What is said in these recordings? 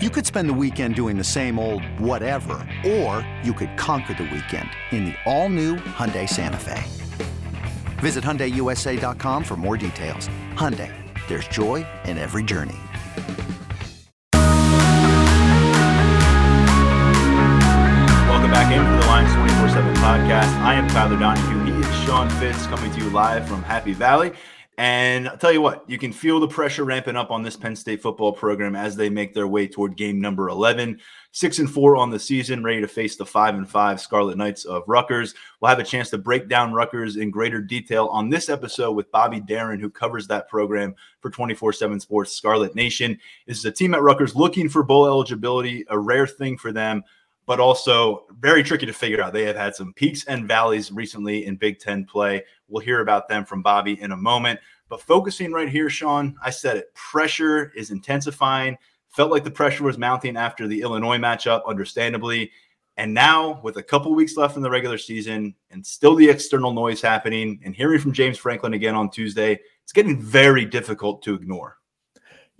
You could spend the weekend doing the same old whatever, or you could conquer the weekend in the all-new Hyundai Santa Fe. Visit HyundaiUSA.com for more details. Hyundai, there's joy in every journey. Welcome back in for the Lions 24-7 podcast. I am Tyler Donahue. He is Sean Fitz coming to you live from Happy Valley. And I'll tell you what, you can feel the pressure ramping up on this Penn State football program as they make their way toward game number 11. Six and four on the season, ready to face the five and five Scarlet Knights of Rutgers. We'll have a chance to break down Rutgers in greater detail on this episode with Bobby Darin, who covers that program for 24 7 Sports Scarlet Nation. This is a team at Rutgers looking for bowl eligibility, a rare thing for them but also very tricky to figure out. They have had some peaks and valleys recently in Big Ten play. We'll hear about them from Bobby in a moment. But focusing right here, Sean, I said it pressure is intensifying. Felt like the pressure was mounting after the Illinois matchup, understandably. And now, with a couple weeks left in the regular season and still the external noise happening, and hearing from James Franklin again on Tuesday, it's getting very difficult to ignore.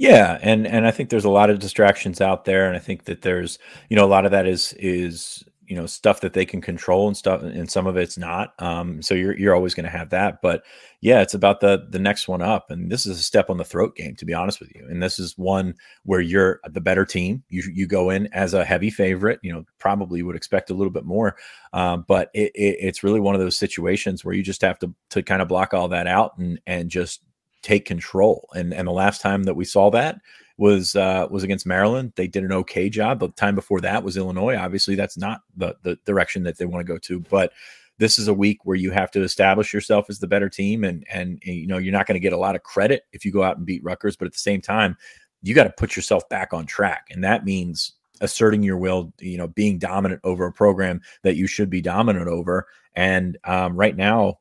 Yeah, and and I think there's a lot of distractions out there, and I think that there's you know a lot of that is is you know stuff that they can control and stuff, and some of it's not. Um, so you're you're always going to have that, but yeah, it's about the the next one up, and this is a step on the throat game, to be honest with you. And this is one where you're the better team. You you go in as a heavy favorite. You know, probably would expect a little bit more, um, but it, it, it's really one of those situations where you just have to to kind of block all that out and and just take control. And and the last time that we saw that was uh, was against Maryland. They did an okay job. The time before that was Illinois. Obviously, that's not the the direction that they want to go to. But this is a week where you have to establish yourself as the better team, and and you know you're not going to get a lot of credit if you go out and beat Rutgers. But at the same time, you got to put yourself back on track, and that means asserting your will. You know, being dominant over a program that you should be dominant over. And um, right now,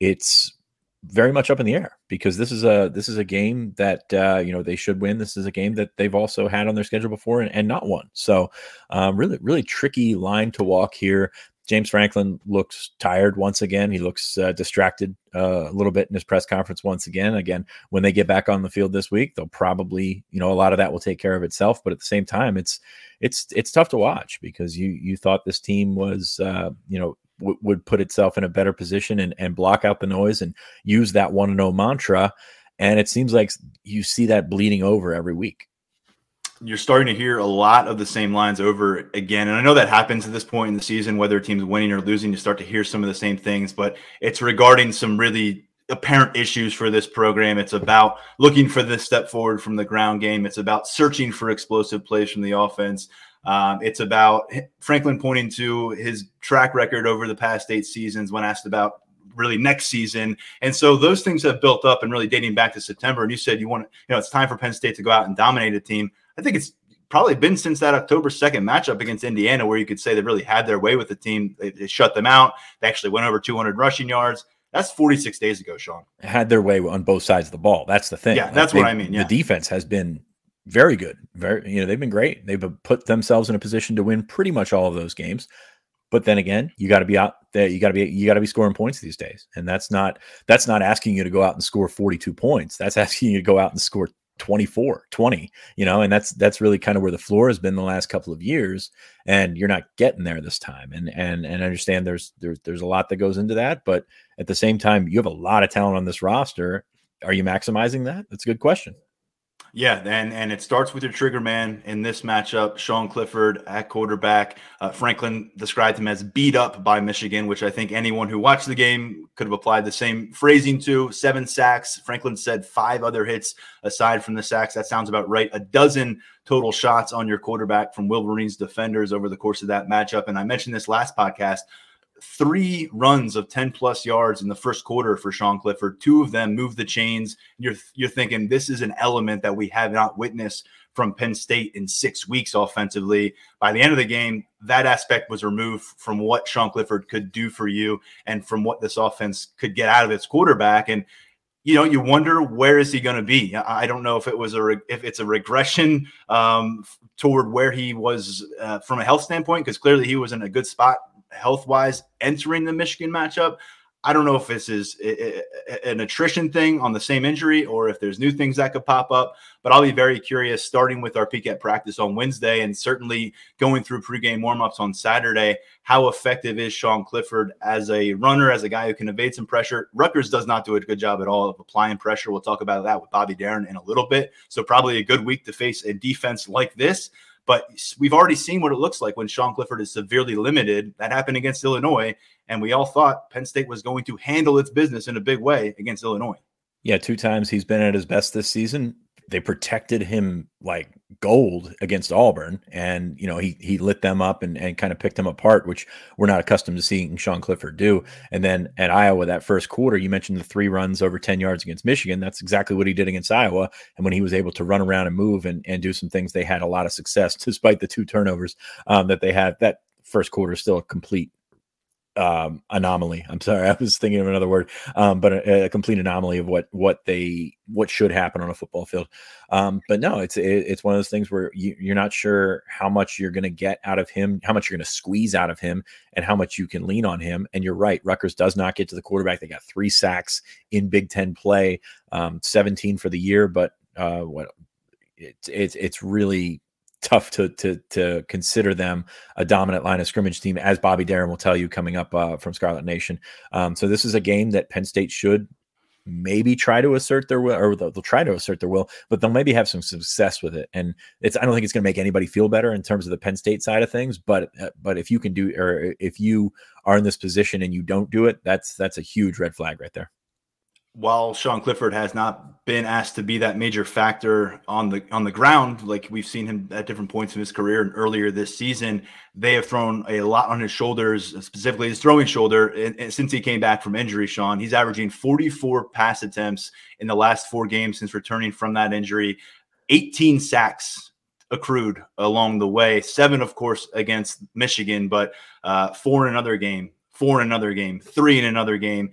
it's very much up in the air because this is a this is a game that uh, you know they should win. This is a game that they've also had on their schedule before and, and not won. So um, really really tricky line to walk here. James Franklin looks tired once again. He looks uh, distracted uh, a little bit in his press conference once again. Again, when they get back on the field this week, they'll probably, you know, a lot of that will take care of itself. But at the same time, it's it's it's tough to watch because you you thought this team was, uh, you know, w- would put itself in a better position and, and block out the noise and use that one and no mantra. And it seems like you see that bleeding over every week. You're starting to hear a lot of the same lines over again. And I know that happens at this point in the season, whether a team's winning or losing, you start to hear some of the same things, but it's regarding some really apparent issues for this program. It's about looking for this step forward from the ground game. It's about searching for explosive plays from the offense. Um, it's about Franklin pointing to his track record over the past eight seasons when asked about really next season. And so those things have built up and really dating back to September. And you said you want to, you know, it's time for Penn State to go out and dominate a team. I think it's probably been since that October 2nd matchup against Indiana where you could say they really had their way with the team. They, they shut them out. They actually went over 200 rushing yards. That's 46 days ago, Sean. Had their way on both sides of the ball. That's the thing. Yeah, that's like what I mean. Yeah. The defense has been very good. Very, you know, they've been great. They've put themselves in a position to win pretty much all of those games. But then again, you got to be out there. You got to be you got to be scoring points these days, and that's not that's not asking you to go out and score 42 points. That's asking you to go out and score 24 20 you know and that's that's really kind of where the floor has been the last couple of years and you're not getting there this time and and and I understand there's there's there's a lot that goes into that but at the same time you have a lot of talent on this roster are you maximizing that that's a good question yeah, and and it starts with your trigger man in this matchup, Sean Clifford at quarterback. Uh, Franklin described him as beat up by Michigan, which I think anyone who watched the game could have applied the same phrasing to. Seven sacks. Franklin said five other hits aside from the sacks. That sounds about right. A dozen total shots on your quarterback from Wolverines defenders over the course of that matchup. And I mentioned this last podcast three runs of 10 plus yards in the first quarter for Sean Clifford. Two of them move the chains. You're you're thinking this is an element that we have not witnessed from Penn State in six weeks offensively. By the end of the game, that aspect was removed from what Sean Clifford could do for you and from what this offense could get out of its quarterback. And you know, you wonder where is he going to be. I don't know if it was a re- if it's a regression um, toward where he was uh, from a health standpoint, because clearly he was in a good spot health wise entering the Michigan matchup. I don't know if this is an attrition thing on the same injury or if there's new things that could pop up. But I'll be very curious starting with our peek at practice on Wednesday and certainly going through pregame warmups on Saturday. How effective is Sean Clifford as a runner, as a guy who can evade some pressure? Rutgers does not do a good job at all of applying pressure. We'll talk about that with Bobby Darren in a little bit. So, probably a good week to face a defense like this. But we've already seen what it looks like when Sean Clifford is severely limited. That happened against Illinois. And we all thought Penn State was going to handle its business in a big way against Illinois. Yeah, two times he's been at his best this season they protected him like gold against Auburn, and you know he he lit them up and, and kind of picked them apart, which we're not accustomed to seeing Sean Clifford do. And then at Iowa, that first quarter, you mentioned the three runs over ten yards against Michigan. That's exactly what he did against Iowa. And when he was able to run around and move and and do some things, they had a lot of success despite the two turnovers um, that they had. That first quarter is still a complete um, anomaly. I'm sorry, I was thinking of another word, um, but a, a, complete anomaly of what what they what should happen on a football field. Um, but no, it's it, it's one of those things where you, you're not sure how much you're going to get out of him, how much you're going to squeeze out of him, and how much you can lean on him. And you're right, Rutgers does not get to the quarterback. They got three sacks in Big Ten play, um, 17 for the year, but uh, what it's it's it's really tough to to to consider them a dominant line of scrimmage team, as Bobby Darren will tell you coming up uh, from Scarlet Nation. Um, so this is a game that Penn State should maybe try to assert their will, or they'll, they'll, try to assert their will, but they'll maybe have some success with it. And it's I don't think it's going to make anybody feel better in terms of the Penn State side of things. But uh, but if you can do, or if you are in this position and you don't do it, that's that's a huge red flag right there while Sean Clifford has not been asked to be that major factor on the on the ground, like we've seen him at different points in his career and earlier this season, they have thrown a lot on his shoulders, specifically his throwing shoulder. And, and since he came back from injury, Sean, he's averaging 44 pass attempts in the last four games since returning from that injury, 18 sacks accrued along the way, seven, of course, against Michigan, but uh, four in another game, four in another game, three in another game,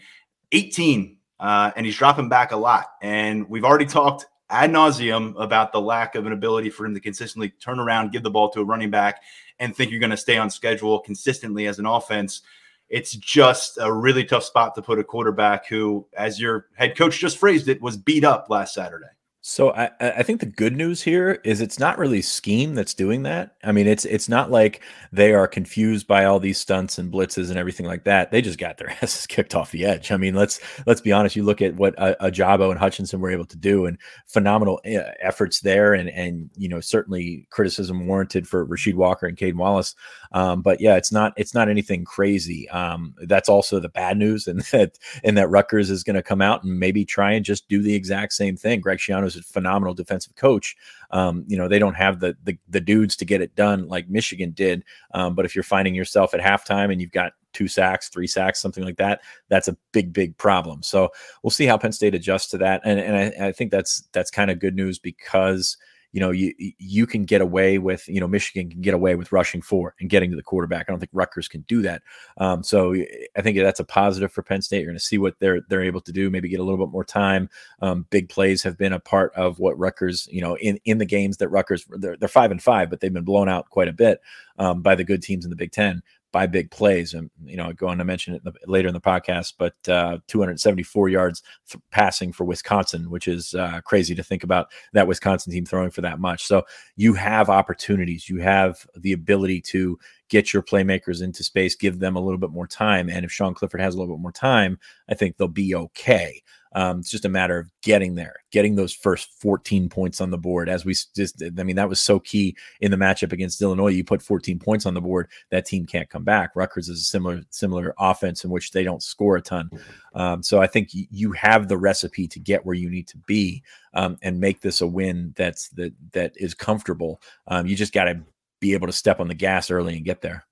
18 uh, and he's dropping back a lot. And we've already talked ad nauseum about the lack of an ability for him to consistently turn around, give the ball to a running back, and think you're going to stay on schedule consistently as an offense. It's just a really tough spot to put a quarterback who, as your head coach just phrased it, was beat up last Saturday. So I, I think the good news here is it's not really scheme that's doing that. I mean, it's it's not like they are confused by all these stunts and blitzes and everything like that. They just got their asses kicked off the edge. I mean, let's let's be honest. You look at what Ojabo and Hutchinson were able to do, and phenomenal eh, efforts there, and and you know certainly criticism warranted for Rasheed Walker and Caedan Wallace. Um, but yeah, it's not it's not anything crazy. Um, that's also the bad news, and that and that Rutgers is going to come out and maybe try and just do the exact same thing. Greg Schiano's a phenomenal defensive coach. Um, you know, they don't have the, the, the dudes to get it done like Michigan did. Um, but if you're finding yourself at halftime and you've got two sacks, three sacks, something like that, that's a big, big problem. So we'll see how Penn State adjusts to that. And and I, I think that's that's kind of good news because – you know, you you can get away with, you know, Michigan can get away with rushing four and getting to the quarterback. I don't think Rutgers can do that. Um, so I think that's a positive for Penn State. You're going to see what they're they're able to do. Maybe get a little bit more time. Um, big plays have been a part of what Rutgers, you know, in in the games that Rutgers they're, they're five and five, but they've been blown out quite a bit um, by the good teams in the Big Ten by big plays. And, you know, going to mention it later in the podcast, but uh, 274 yards th- passing for Wisconsin, which is uh, crazy to think about that Wisconsin team throwing for that much. So you have opportunities, you have the ability to get your playmakers into space, give them a little bit more time. And if Sean Clifford has a little bit more time, I think they'll be okay. Um, it's just a matter of getting there, getting those first 14 points on the board. As we just, I mean, that was so key in the matchup against Illinois. You put 14 points on the board, that team can't come back. Rutgers is a similar similar offense in which they don't score a ton. Um, so I think you have the recipe to get where you need to be um, and make this a win that's that that is comfortable. Um, you just got to be able to step on the gas early and get there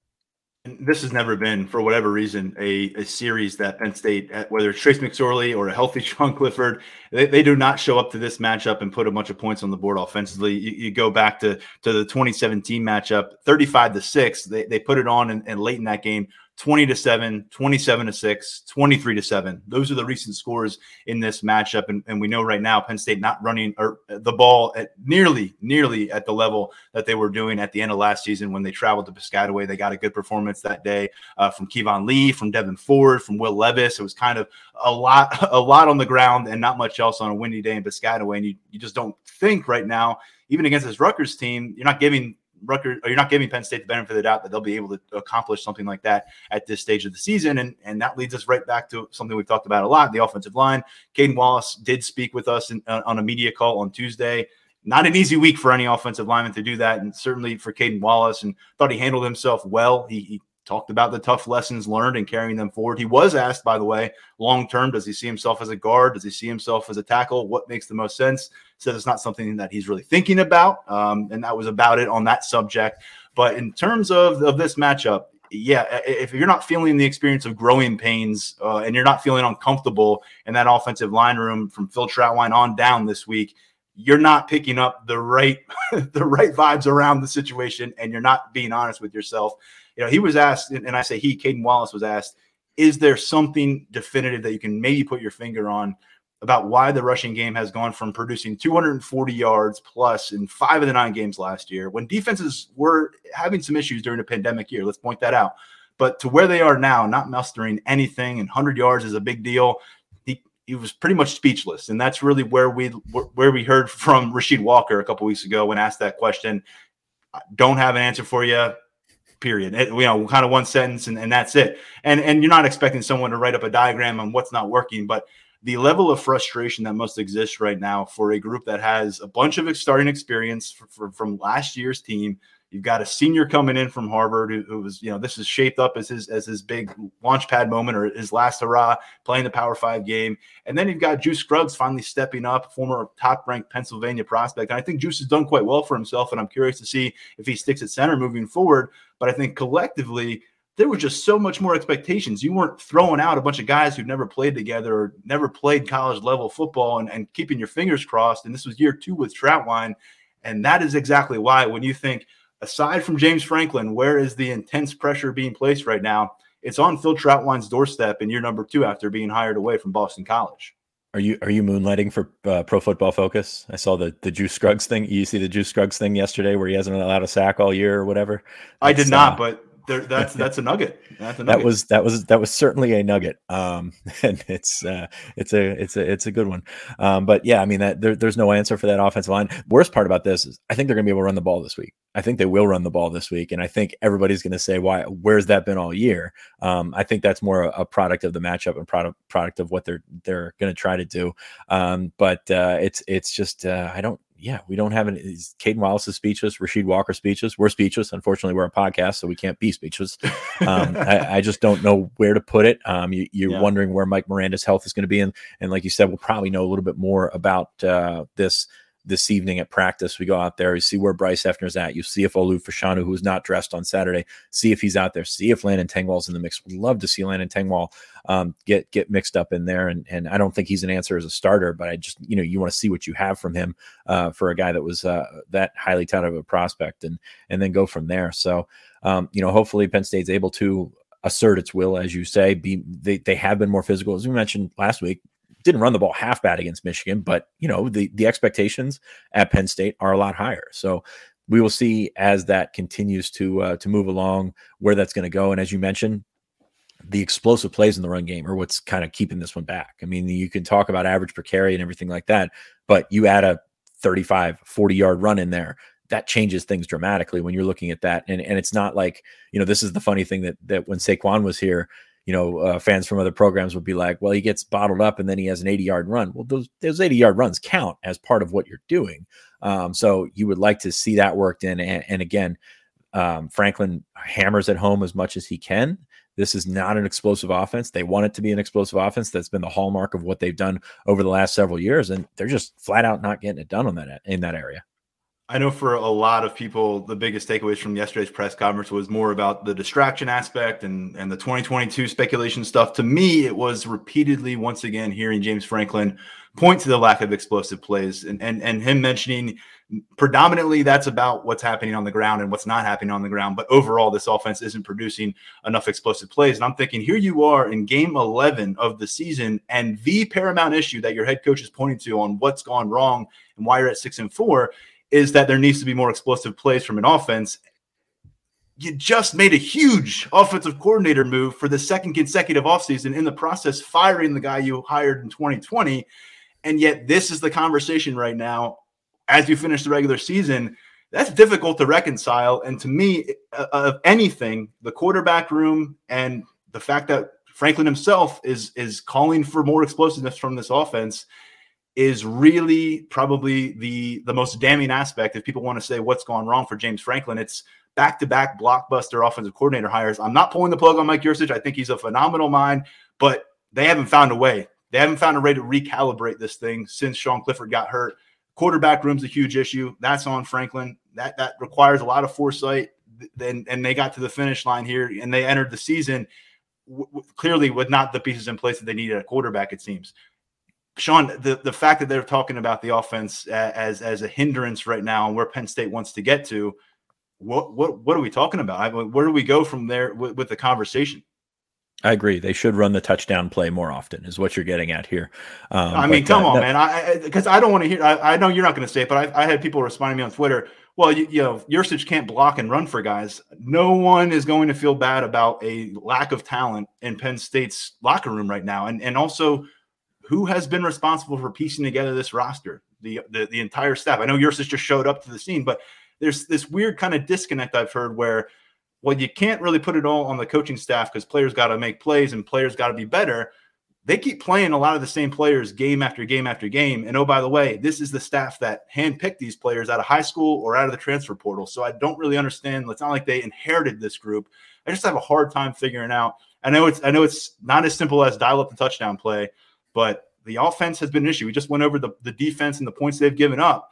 this has never been, for whatever reason, a, a series that Penn State, eh, whether it's Trace McSorley or a healthy Sean Clifford, they, they do not show up to this matchup and put a bunch of points on the board offensively. You, you go back to, to the 2017 matchup, 35 to 6. They, they put it on and, and late in that game, 20 to 7, 27 to 6, 23 to 7. Those are the recent scores in this matchup. And, and we know right now Penn State not running or the ball at nearly, nearly at the level that they were doing at the end of last season when they traveled to Piscataway. They got a good performance that day uh, from Keyvone Lee, from Devyn Ford, from Will Levis. It was kind of a lot, a lot on the ground and not much else on a windy day in Piscataway. And you, you just don't think right now, even against this Rutgers team, you're not giving Rutgers, or you're not giving Penn State the benefit of the doubt that they'll be able to accomplish something like that at this stage of the season. And, and that leads us right back to something we've talked about a lot the offensive line. Caedan Wallace did speak with us in, uh, on a media call on Tuesday. Not an easy week for any offensive lineman to do that, and certainly for Caedan Wallace. And thought he handled himself well. He, he talked about the tough lessons learned and carrying them forward. He was asked, by the way, long term, does he see himself as a guard? Does he see himself as a tackle? What makes the most sense? Said it's not something that he's really thinking about. Um, and that was about it on that subject. But in terms of, of this matchup, yeah, if you're not feeling the experience of growing pains uh, and you're not feeling uncomfortable in that offensive line room from Phil Trautwein on down this week, you're not picking up the right the right vibes around the situation and you're not being honest with yourself you know, he was asked, and I say he, Caedan Wallace was asked, is there something definitive that you can maybe put your finger on about why the rushing game has gone from producing 240 yards plus in five of the nine games last year when defenses were having some issues during a pandemic year? Let's point that out. But to where they are now, not mustering anything, and 100 yards is a big deal. He, he was pretty much speechless, and that's really where we where we heard from Rasheed Walker a couple weeks ago when asked that question. I Don't have an answer for you period. It, you know, kind of one sentence and, and that's it. And and you're not expecting someone to write up a diagram on what's not working, but the level of frustration that must exist right now for a group that has a bunch of starting experience for, for, from last year's team You've got a senior coming in from Harvard who, who, was, you know, this is shaped up as his as his big launch pad moment or his last hurrah playing the Power Five game. And then you've got Juice Scruggs finally stepping up, former top ranked Pennsylvania prospect. And I think Juice has done quite well for himself. And I'm curious to see if he sticks at center moving forward. But I think collectively, there was just so much more expectations. You weren't throwing out a bunch of guys who've never played together or never played college level football and, and keeping your fingers crossed. And this was year two with Trautwein. And that is exactly why when you think – aside from James Franklin, where is the intense pressure being placed right now? It's on Phil Trautwein's doorstep in year number two after being hired away from Boston College. Are you are you moonlighting for uh, Pro Football Focus? I saw the the Juice Scruggs thing. You see the Juice Scruggs thing yesterday, where he hasn't allowed a sack all year or whatever. That's, I did not, uh, but there, that's that's a nugget. That's a nugget. That was that was that was certainly a nugget. Um, and it's uh, it's a it's a it's a good one. Um, but yeah, I mean that there, there's no answer for that offensive line. Worst part about this is I think they're going to be able to run the ball this week. I think they will run the ball this week, and I think everybody's going to say, "Why? Where's that been all year?" Um, I think that's more a, a, product of the matchup and product product of what they're they're going to try to do. Um, but uh, it's it's just uh, I don't yeah, we don't have any. Caedan Wallace is speechless. Rasheed Walker speechless. We're speechless. Unfortunately, we're a podcast, so we can't be speechless. Um, I, I, just don't know where to put it. Um, you, are yeah. wondering where Mike Miranda's health is going to be, and and like you said, we'll probably know a little bit more about uh, this this evening at practice. We go out there, you see where Bryce Effner's at. You see if Olu Fashanu, who's not dressed on Saturday, see if he's out there. See if Landon Tengwall's in the mix. We'd love to see Landon Tengwall um, get get mixed up in there. And and I don't think he's an answer as a starter, but I just you know you want to see what you have from him uh, for a guy that was uh, that highly touted of a prospect, and and then go from there. So um, you know hopefully Penn State's able to assert its will, as you say. Be they, they have been more physical, as we mentioned last week didn't run the ball half bad against Michigan, but you know the the expectations at Penn State are a lot higher. So we will see as that continues to uh, to move along where that's going to go. And as you mentioned, the explosive plays in the run game are what's kind of keeping this one back. I mean, you can talk about average per carry and everything like that, but you add a 35, 40 yard run in there. That changes things dramatically when you're looking at that. And, and it's not like, you know, this is the funny thing that that when Saquon was here, you know, uh, fans from other programs would be like, well, he gets bottled up and then he has an 80 yard run. Well, those, those 80 yard runs count as part of what you're doing. Um, so you would like to see that worked in. And, and again, um, Franklin hammers at home as much as he can. This is not an explosive offense. They want it to be an explosive offense. That's been the hallmark of what they've done over the last several years, and they're just flat out not getting it done on that in that area. I know for a lot of people, the biggest takeaways from yesterday's press conference was more about the distraction aspect and, and the 2022 speculation stuff. To me, it was repeatedly, once again, hearing James Franklin point to the lack of explosive plays and, and, and him mentioning predominantly that's about what's happening on the ground and what's not happening on the ground. But overall, this offense isn't producing enough explosive plays. And I'm thinking, here you are in game 11 of the season, and the paramount issue that your head coach is pointing to on what's gone wrong and why you're at six and four is that there needs to be more explosive plays from an offense. You just made a huge offensive coordinator move for the second consecutive offseason in the process, firing the guy you hired in 2020. And yet, this is the conversation right now as you finish the regular season. That's difficult to reconcile. And to me, uh, of anything, the quarterback room and the fact that Franklin himself is is calling for more explosiveness from this offense is really probably the the most damning aspect. If people want to say what's gone wrong for James Franklin, it's back to back blockbuster offensive coordinator hires. I'm not pulling the plug on Mike Yurcich. I think he's a phenomenal mind, but they haven't found a way. They haven't found a way to recalibrate this thing since Sean Clifford got hurt. Quarterback room's a huge issue. That's on Franklin. That that requires a lot of foresight. Then and they got to the finish line here and they entered the season w- w- clearly with not the pieces in place that they needed at quarterback. It seems. Sean, the, the fact that they're talking about the offense as as a hindrance right now and where Penn State wants to get to, what what what are we talking about? I mean, where do we go from there with, with, the conversation? I agree. They should run the touchdown play more often, is what you're getting at here. Um, I mean, come on, that, man. I because I, I, don't want to hear. I, I, know you're not going to say it, but I, I, had people responding to me on Twitter. Well, you, you know, Yurcich can't block and run for guys. No one is going to feel bad about a lack of talent in Penn State's locker room right now, and and also who has been responsible for piecing together this roster? The the, the entire staff. I know Yurcich just showed up to the scene, but there's this weird kind of disconnect I've heard where well, you can't really put it all on the coaching staff because players got to make plays and players got to be better. They keep playing a lot of the same players game after game after game. And oh, by the way, this is the staff that handpicked these players out of high school or out of the transfer portal. So I don't really understand. It's not like they inherited this group. I just have a hard time figuring out. I know it's I know it's not as simple as dial up the touchdown play, but the offense has been an issue. We just went over the, the defense and the points they've given up.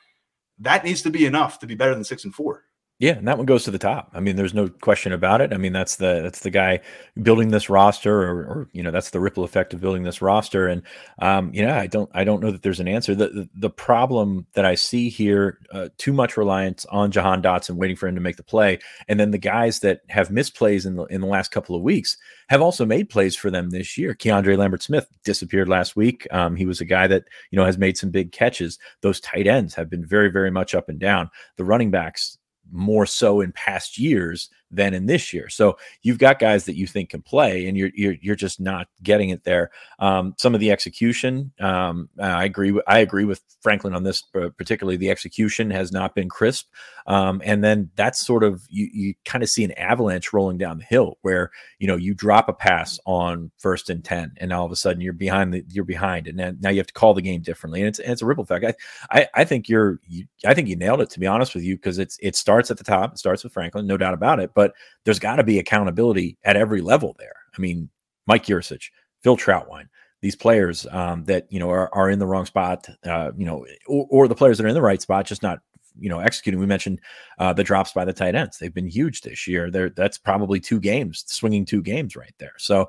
That needs to be enough to be better than six and four. Yeah, and that one goes to the top. I mean, there's no question about it. I mean, that's the that's the guy building this roster, or, or you know, that's the ripple effect of building this roster. And um, you know, I don't I don't know that there's an answer. The the, the problem that I see here, uh, too much reliance on Jahan Dotson waiting for him to make the play, and then the guys that have missed plays in the in the last couple of weeks have also made plays for them this year. Keandre Lambert Smith disappeared last week. Um, he was a guy that you know has made some big catches. Those tight ends have been very very much up and down. The running backs more so in past years than in this year. So you've got guys that you think can play, and you're you're you're just not getting it there. Um, some of the execution, um, I agree. With, I agree with Franklin on this, particularly the execution has not been crisp. Um, and then that's sort of you you kind of see an avalanche rolling down the hill where you know you drop a pass on first and ten, and all of a sudden you're behind the you're behind, and then now you have to call the game differently, and it's and it's a ripple effect. I I, I think you're you, I think you nailed it to be honest with you because it's it starts at the top, it starts with Franklin, no doubt about it, but but there's got to be accountability at every level there. I mean, Mike Yurcich, Phil Trautwein, these players um, that you know are, are in the wrong spot, uh, you know, or, or, the players that are in the right spot, just not you know executing. We mentioned uh, the drops by the tight ends; they've been huge this year. There, that's probably two games, swinging two games right there. So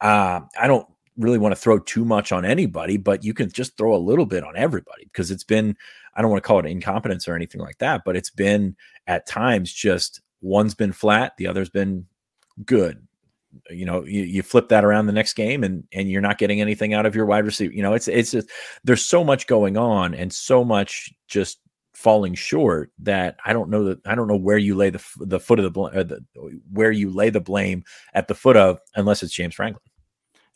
uh, I don't really want to throw too much on anybody, but you can just throw a little bit on everybody because it's been. I don't want to call it incompetence or anything like that, but it's been at times just one's been flat, the other's been good. You know, you, you flip that around the next game and and you're not getting anything out of your wide receiver. You know, it's it's just there's so much going on and so much just falling short that I don't know that I don't know where you lay the the foot of the, bl- uh, the where you lay the blame at the foot of unless it's James Franklin.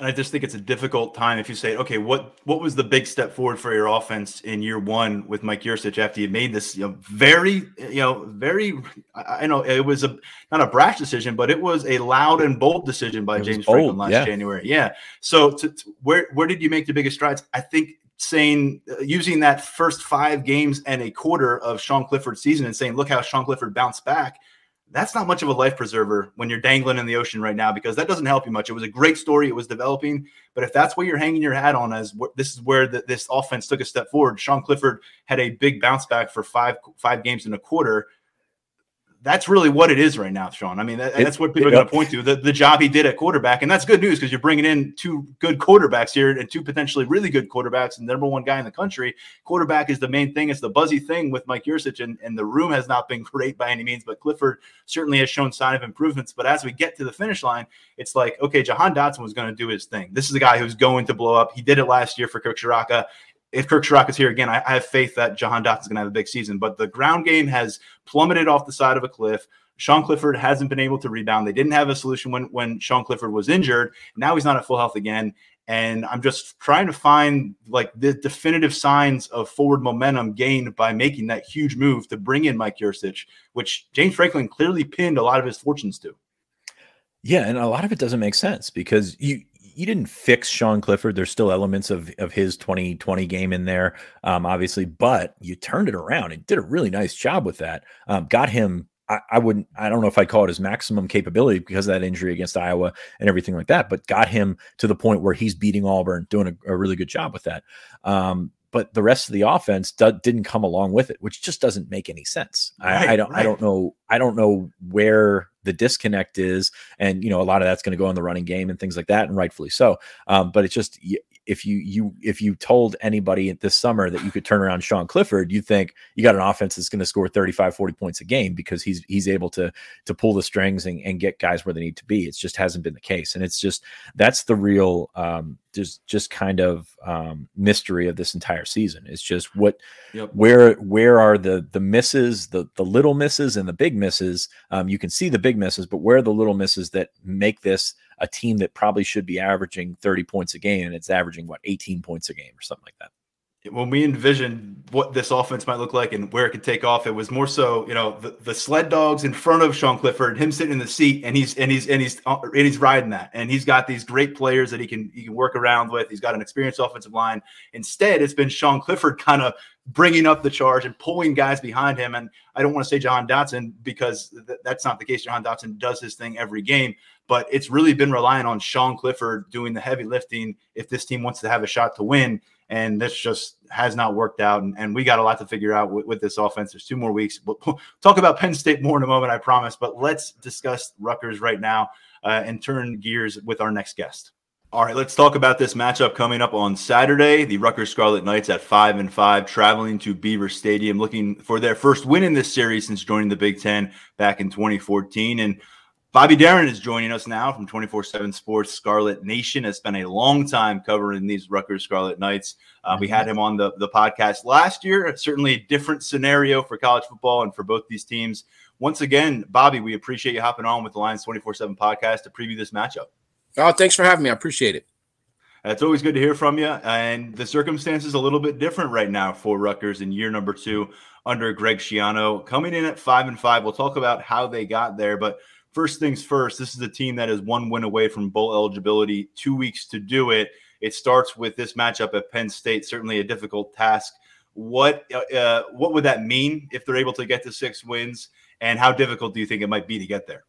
And I just think it's a difficult time if you say, okay, what what was the big step forward for your offense in year one with Mike Yurcich after you made this, you know, very, you know, very, I, know it was a not a brash decision, but it was a loud and bold decision by James Franklin last yeah. January. Yeah. So to, to, where where did you make the biggest strides? I think saying uh, using that first five games and a quarter of Sean Clifford's season and saying, look how Sean Clifford bounced back that's not much of a life preserver when you're dangling in the ocean right now because that doesn't help you much. It was a great story, it was developing, but if that's what you're hanging your hat on as this is where the, this offense took a step forward, Sean Clifford had a big bounce back for five five games in a quarter that's really what it is right now, Sean. I mean, that, that's what people are going to point to the, the job he did at quarterback. And that's good news because you're bringing in two good quarterbacks here and two potentially really good quarterbacks and the number one guy in the country. Quarterback is the main thing. It's the buzzy thing with Mike Yurcich, and, and the room has not been great by any means, but Clifford certainly has shown sign of improvements. But as we get to the finish line, it's like, okay, Jahan Dotson was going to do his thing. This is a guy who's going to blow up. He did it last year for Kirk Ciarrocca if Kirk Ciarrocca is here again, I, I, have faith that Jahan is going to have a big season. But the ground game has plummeted off the side of a cliff. Sean Clifford hasn't been able to rebound. They didn't have a solution when when Sean Clifford was injured. Now he's not at full health again. And I'm just trying to find like the definitive signs of forward momentum gained by making that huge move to bring in Mike Yurcich, which James Franklin clearly pinned a lot of his fortunes to. Yeah, and a lot of it doesn't make sense because you you didn't fix Sean Clifford. There's still elements of of his 2020 game in there, um, obviously, but you turned it around and did a really nice job with that. Um, got him I, I, wouldn't, I don't know if I call it his maximum capability because of that injury against Iowa and everything like that, but got him to the point where he's beating Auburn, doing a, a really good job with that. Um, but the rest of the offense do, didn't come along with it, which just doesn't make any sense. Right, I, I, don't, right. I don't know, I don't know where the disconnect is, and you know, a lot of that's going to go in the running game and things like that, and rightfully so. Um, but it's just if you you if you told anybody this summer that you could turn around Sean Clifford, you think you got an offense that's going to score 35, 40 points a game because he's he's able to to pull the strings and, and get guys where they need to be. It just hasn't been the case. And it's just that's the real um just just kind of um mystery of this entire season. It's just what yep. where where are the the misses, the the little misses and the big misses. Um you can see the big misses, but where are the little misses that make this a team that probably should be averaging 30 points a game and it's averaging what 18 points a game or something like that when we envisioned what this offense might look like and where it could take off, it was more so, you know, the, the sled dogs in front of Sean Clifford, him sitting in the seat, and he's and he's and he's uh, and he's riding that, and he's got these great players that he can he can work around with. He's got an experienced offensive line. Instead, it's been Sean Clifford kind of bringing up the charge and pulling guys behind him. And I don't want to say Jahan Dotson because th- that's not the case. Jahan Dotson does his thing every game, but it's really been relying on Sean Clifford doing the heavy lifting if this team wants to have a shot to win and this just has not worked out. And, and we got a lot to figure out with, with, this offense. There's two more weeks. We'll talk about Penn State more in a moment, I promise. But let's discuss Rutgers right now uh, and turn gears with our next guest. All right, let's talk about this matchup coming up on Saturday. The Rutgers Scarlet Knights at five and five, traveling to Beaver Stadium, looking for their first win in this series since joining the Big Ten back in 2014. And Bobby Darren is joining us now from 24 7 Sports Scarlet Nation. Has spent a long time covering these Rutgers Scarlet Knights. Uh, we had him on the, the podcast last year. Certainly a different scenario for college football and for both these teams. Once again, Bobby, we appreciate you hopping on with the Lions 24 7 podcast to preview this matchup. Oh, thanks for having me. I appreciate it. It's always good to hear from you. And the circumstances a little bit different right now for Rutgers in year number two under Greg Schiano. Coming in at five and five, we'll talk about how they got there. But first things first, this is a team that is one win away from bowl eligibility, two weeks to do it. It starts with this matchup at Penn State, certainly a difficult task. What uh, uh, what would that mean if they're able to get to six wins, and how difficult do you think it might be to get there?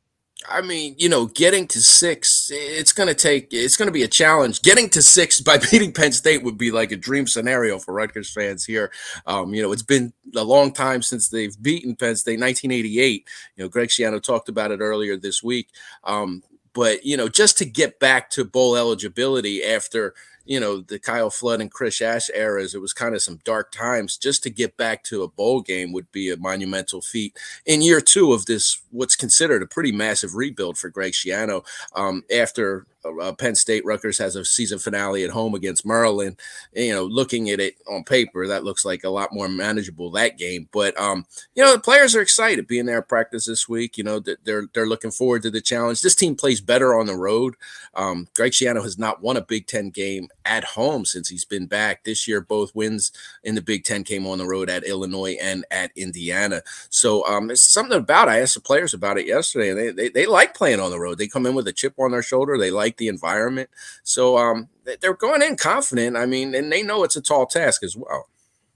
I mean, you know, getting to six, it's going to take, it's going to be a challenge. Getting to six by beating Penn State would be like a dream scenario for Rutgers fans here. Um, you know, it's been a long time since they've beaten Penn State, 1988. You know, Greg Schiano talked about it earlier this week. Um, but, you know, just to get back to bowl eligibility after, you know, the Kyle Flood and Chris Ash eras, it was kind of some dark times. Just to get back to a bowl game would be a monumental feat. In year two of this, what's considered a pretty massive rebuild for Greg Schiano, um, after uh, Penn State Rutgers has a season finale at home against Maryland. And, you know, looking at it on paper, that looks like a lot more manageable that game. But um, you know, the players are excited being there at practice this week. You know, they're they're looking forward to the challenge. This team plays better on the road. Um, Greg Schiano has not won a Big Ten game at home since he's been back. This year, both wins in the Big Ten came on the road at Illinois and at Indiana. So um, something about. It. I asked the players about it yesterday, and they, they they like playing on the road. They come in with a chip on their shoulder. They like the environment. So um, they're going in confident. I mean, and they know it's a tall task as well.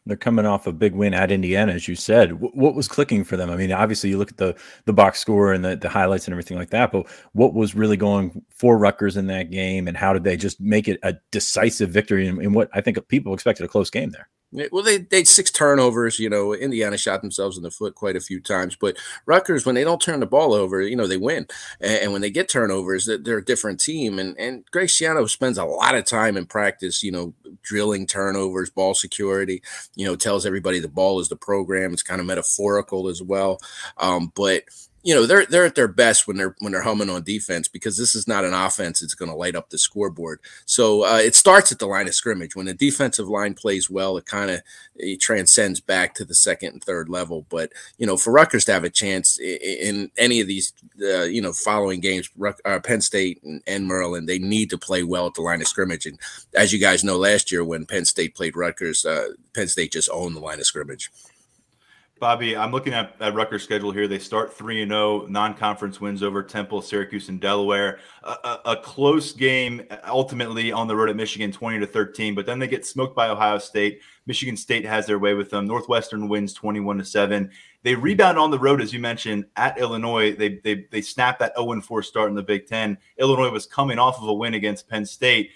They're coming off a big win at Indiana, as you said. W- what was clicking for them? I mean, obviously, you look at the the box score and the, the highlights and everything like that, but what was really going for Rutgers in that game, and how did they just make it a decisive victory in, in what I think people expected a close game there? Well, they they six turnovers. You know, Indiana shot themselves in the foot quite a few times. But Rutgers, when they don't turn the ball over, you know, they win. And, and when they get turnovers, they're a different team. And and Greg Schiano spends a lot of time in practice, you know, drilling turnovers, ball security. You know, tells everybody the ball is the program. It's kind of metaphorical as well. Um, but you know they're they're at their best when they're when they're humming on defense because this is not an offense that's going to light up the scoreboard. So uh, it starts at the line of scrimmage. When the defensive line plays well, it kind of it transcends back to the second and third level. But you know, for Rutgers to have a chance in, in any of these uh, you know following games, uh, Penn State and, and Maryland, they need to play well at the line of scrimmage. And as you guys know, last year when Penn State played Rutgers, uh, Penn State just owned the line of scrimmage. Bobby, I'm looking at, at Rutgers' schedule here. They start 3 and 0, non conference wins over Temple, Syracuse, and Delaware. A, a, a, close game ultimately on the road at Michigan, 20 to 13, but then they get smoked by Ohio State. Michigan State has their way with them. Northwestern wins 21 to 7. They rebound on the road, as you mentioned, at Illinois. They, they, they snap that 0 4 start in the Big Ten. Illinois was coming off of a win against Penn State.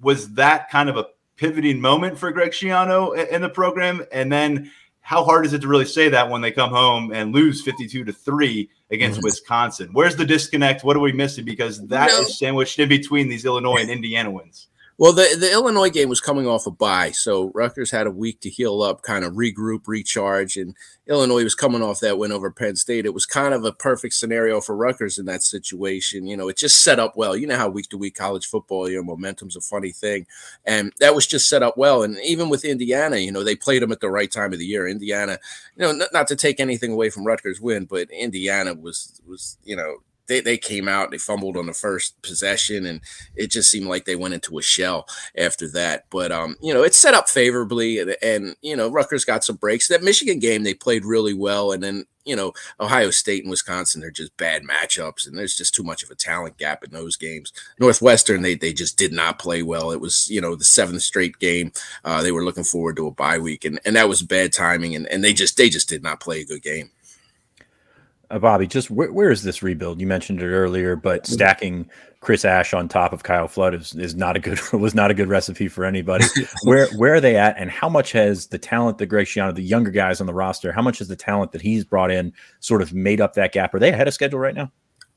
Was that kind of a pivoting moment for Greg Schiano in the program? And then how hard is it to really say that when they come home and lose 52 to 3 against. Wisconsin? Where's the disconnect? What are we missing? Because that no. is sandwiched in between these Illinois and Indiana wins. Well, the, the Illinois game was coming off a bye, so Rutgers had a week to heal up, kind of regroup, recharge, and Illinois was coming off that win over Penn State. It was kind of a perfect scenario for Rutgers in that situation. You know, it just set up well. You know how week to week college football, your momentum's a funny thing, and that was just set up well. And even with Indiana, you know, they played them at the right time of the year. Indiana, you know, not to take anything away from Rutgers' win, but Indiana was was you know they, they came out, they fumbled on the first possession, and it just seemed like they went into a shell after that. But um, you know, it's set up favorably, and, and you know, Rutgers got some breaks. That Michigan game, they played really well, and then you know, Ohio State and Wisconsin, they're just bad matchups, and there's just too much of a talent gap in those games. Northwestern, they they just did not play well. It was, you know, the seventh straight game. Uh, they were looking forward to a bye week, and, and that was bad timing, and, and they just they just did not play a good game uh, Bobby, just where, where is this rebuild? You mentioned it earlier, but mm-hmm. stacking Chris Ash on top of Kyle Flood is, is not a good was not a good recipe for anybody. where where are they at, and how much has the talent that Greg Schiano, the younger guys on the roster, how much has the talent that he's brought in sort of made up that gap? Are they ahead of schedule right now?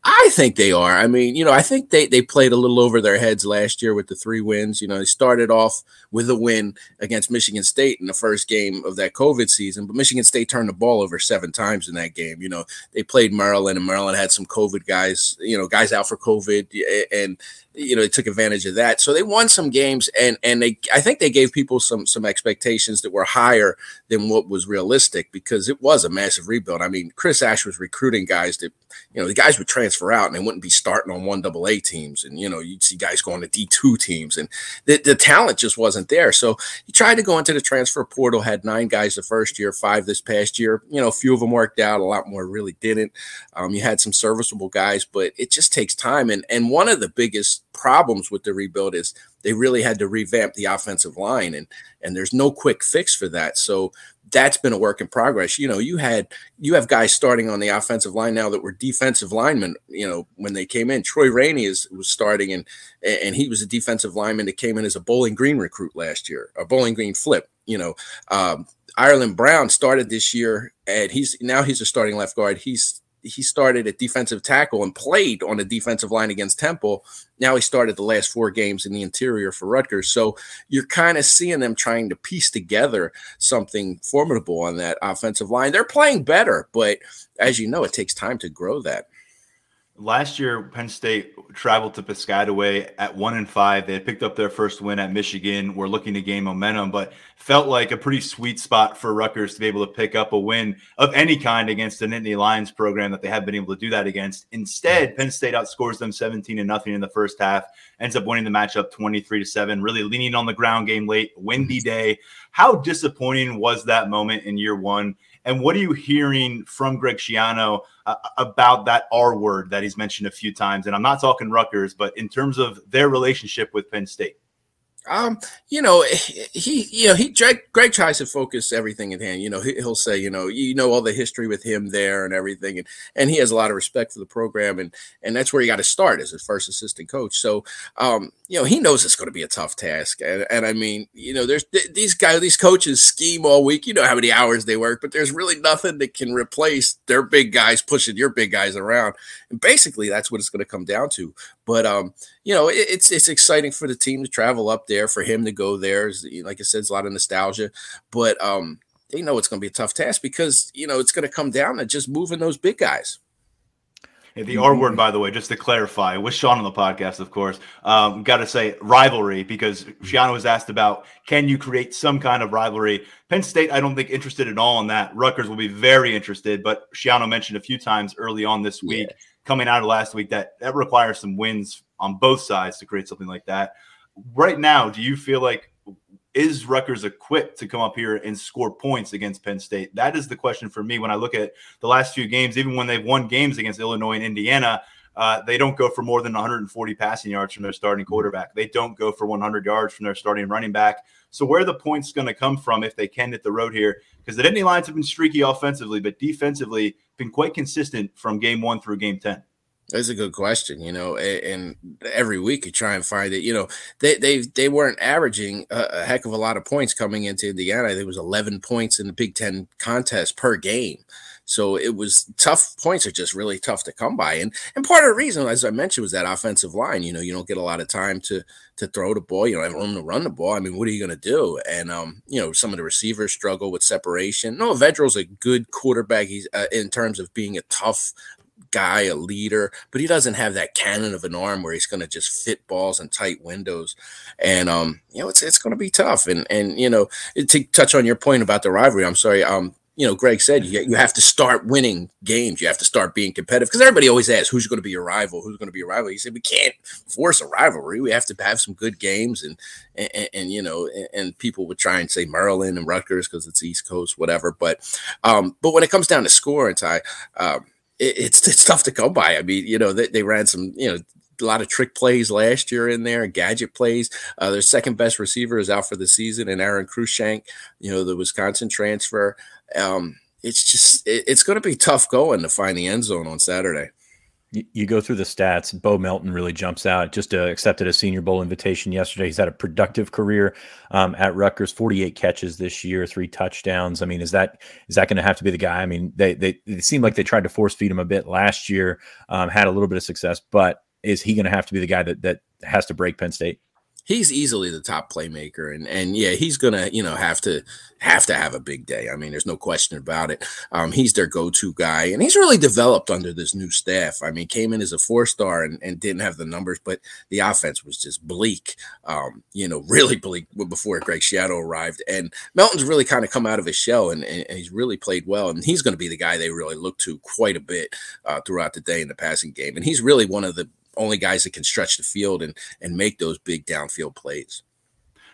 I think they are. I mean, you know, I think they they played a little over their heads last year with the three wins. You know, they started off with a win against Michigan State in the first game of that COVID season, but Michigan State turned the ball over seven times in that game. You know, they played Maryland, and Maryland had some COVID guys, you know, guys out for COVID, and you know they took advantage of that so they won some games and and they i think they gave people some some expectations that were higher than what was realistic because it was a massive rebuild i mean chris ash was recruiting guys that you know the guys would transfer out and they wouldn't be starting on one double a teams and you know you'd see guys going to d2 teams and the, the talent just wasn't there. So he tried to go into the transfer portal had nine guys the first year five this past year. You know a few of them worked out a lot more really didn't. Um, you had some serviceable guys but it just takes time. And and one of the biggest problems with the rebuild is they really had to revamp the offensive line and and there's no quick fix for that. So that's been a work in progress. You know you had you have guys starting on the offensive line now that were defensive linemen you know when they came in. Troy rainey is was starting and and he was a defensive lineman that came in as a bowling green recruit last year a bowling green flip you know. Um, Ireland Brown started this year and he's now he's a starting left guard. He's he started at defensive tackle and played on the defensive line against Temple. Now he started the last four games in the interior for Rutgers. So you're kind of seeing them trying to piece together something formidable on that offensive line. They're playing better, but as you know, it takes time to grow that. Last year, Penn State traveled to Piscataway at one and five. They had picked up their first win at Michigan. We're looking to gain momentum, but felt like a pretty sweet spot for Rutgers to be able to pick up a win of any kind against the Nittany Lions program that they have been able to do that against. Instead, Penn State outscores them 17 to nothing in the first half, ends up winning the matchup 23 to 7, really leaning on the ground game late, windy mm-hmm. day. How disappointing was that moment in year one? And what are you hearing from Greg Schiano uh, about that R word that he's mentioned a few times? And I'm not talking Rutgers, but in terms of their relationship with Penn State. Um, you know, he, you know, he Greg, Greg tries to focus everything in hand. You know, he, will say, you know, you know all the history with him there and everything, and and he has a lot of respect for the program, and and that's where he got to start as his first assistant coach. So, um, you know, he knows it's going to be a tough task, and, and I mean, you know, there's these guys, these coaches scheme all week. You know how many hours they work, but there's really nothing that can replace their big guys pushing your big guys around, and basically that's what it's going to come down to. But um, you know, it, it's it's exciting for the team to travel up there, for him to go there. Like I said, it's a lot of nostalgia, but um, they know it's going to be a tough task because you know it's going to come down to just moving those big guys. Yeah, the R word, by the way, just to clarify, with Sean on the podcast, of course, um, got to say rivalry because Schiano was asked about can you create some kind of rivalry. Penn State, I don't think interested at all in that. Rutgers will be very interested, but Schiano mentioned a few times early on this week. Coming out of last week, that that requires some wins on both sides to create something like that. Right now, do you feel like is Rutgers equipped to come up here and score points against Penn State? That is the question for me when I look at the last few games. Even when they've won games against Illinois and Indiana, uh, they don't go for more than 140 passing yards from their starting quarterback. They don't go for 100 yards from their starting running back. So where the points going to come from if they can hit the road here? Because the Nittany Lions have been streaky offensively, but defensively been quite consistent from game one through game 10. That's a good question, you know, and, every week you try and find it. You know, they they they weren't averaging a, heck of a lot of points coming into Indiana. There was 11 points in the Big Ten contest per game, so it was tough. Points are just really tough to come by, and and part of the reason, as I mentioned, was that offensive line. You know, you don't get a lot of time to to throw the ball. You don't have room to run the ball. I mean, what are you going to do? And um, you know, some of the receivers struggle with separation. No, Vedral's a good quarterback. He's uh, in terms of being a tough guy, a leader, but he doesn't have that cannon of an arm where he's going to just fit balls in tight windows. And um, you know, it's it's going to be tough. And and you know, to touch on your point about the rivalry, I'm sorry. Um, you know, Greg said you, you have to start winning games. You have to start being competitive because everybody always asks who's going to be your rival. Who's going to be your rival? He said we can't force a rivalry. We have to have some good games, and and, and you know, and, and, people would try and say Maryland and Rutgers because it's East Coast, whatever. But um, but when it comes down to score and tie, um, it, it's it's tough to come by. I mean, you know, they, they ran some, you know, a lot of trick plays last year in there, gadget plays. Uh, their second best receiver is out for the season, and Aron Cruickshank, you know, the Wisconsin transfer. Um, it's just it, it's going to be tough going to find the end zone on Saturday you go through the stats. Bo Melton really jumps out. Just uh, accepted a Senior Bowl invitation yesterday. He's had a productive career um, at Rutgers. Forty-eight catches this year, three touchdowns. I mean, is that is that going to have to be the guy? I mean, they they it seemed like they tried to force feed him a bit last year. Um, had a little bit of success, but is he going to have to be the guy that that has to break Penn State? He's easily the top playmaker and and yeah he's gonna you know have to have to have a big day. I mean there's no question about it. Um, he's their go-to guy and he's really developed under this new staff. I mean came in as a four star and, and didn't have the numbers but the offense was just bleak um, you know really bleak before greg Schiano arrived. And melton's really kind of come out of his shell and, and, and he's really played well and he's going to be the guy they really look to quite a bit uh, throughout the day in the passing game. And he's really one of the only guys that can stretch the field and and make those big downfield plays.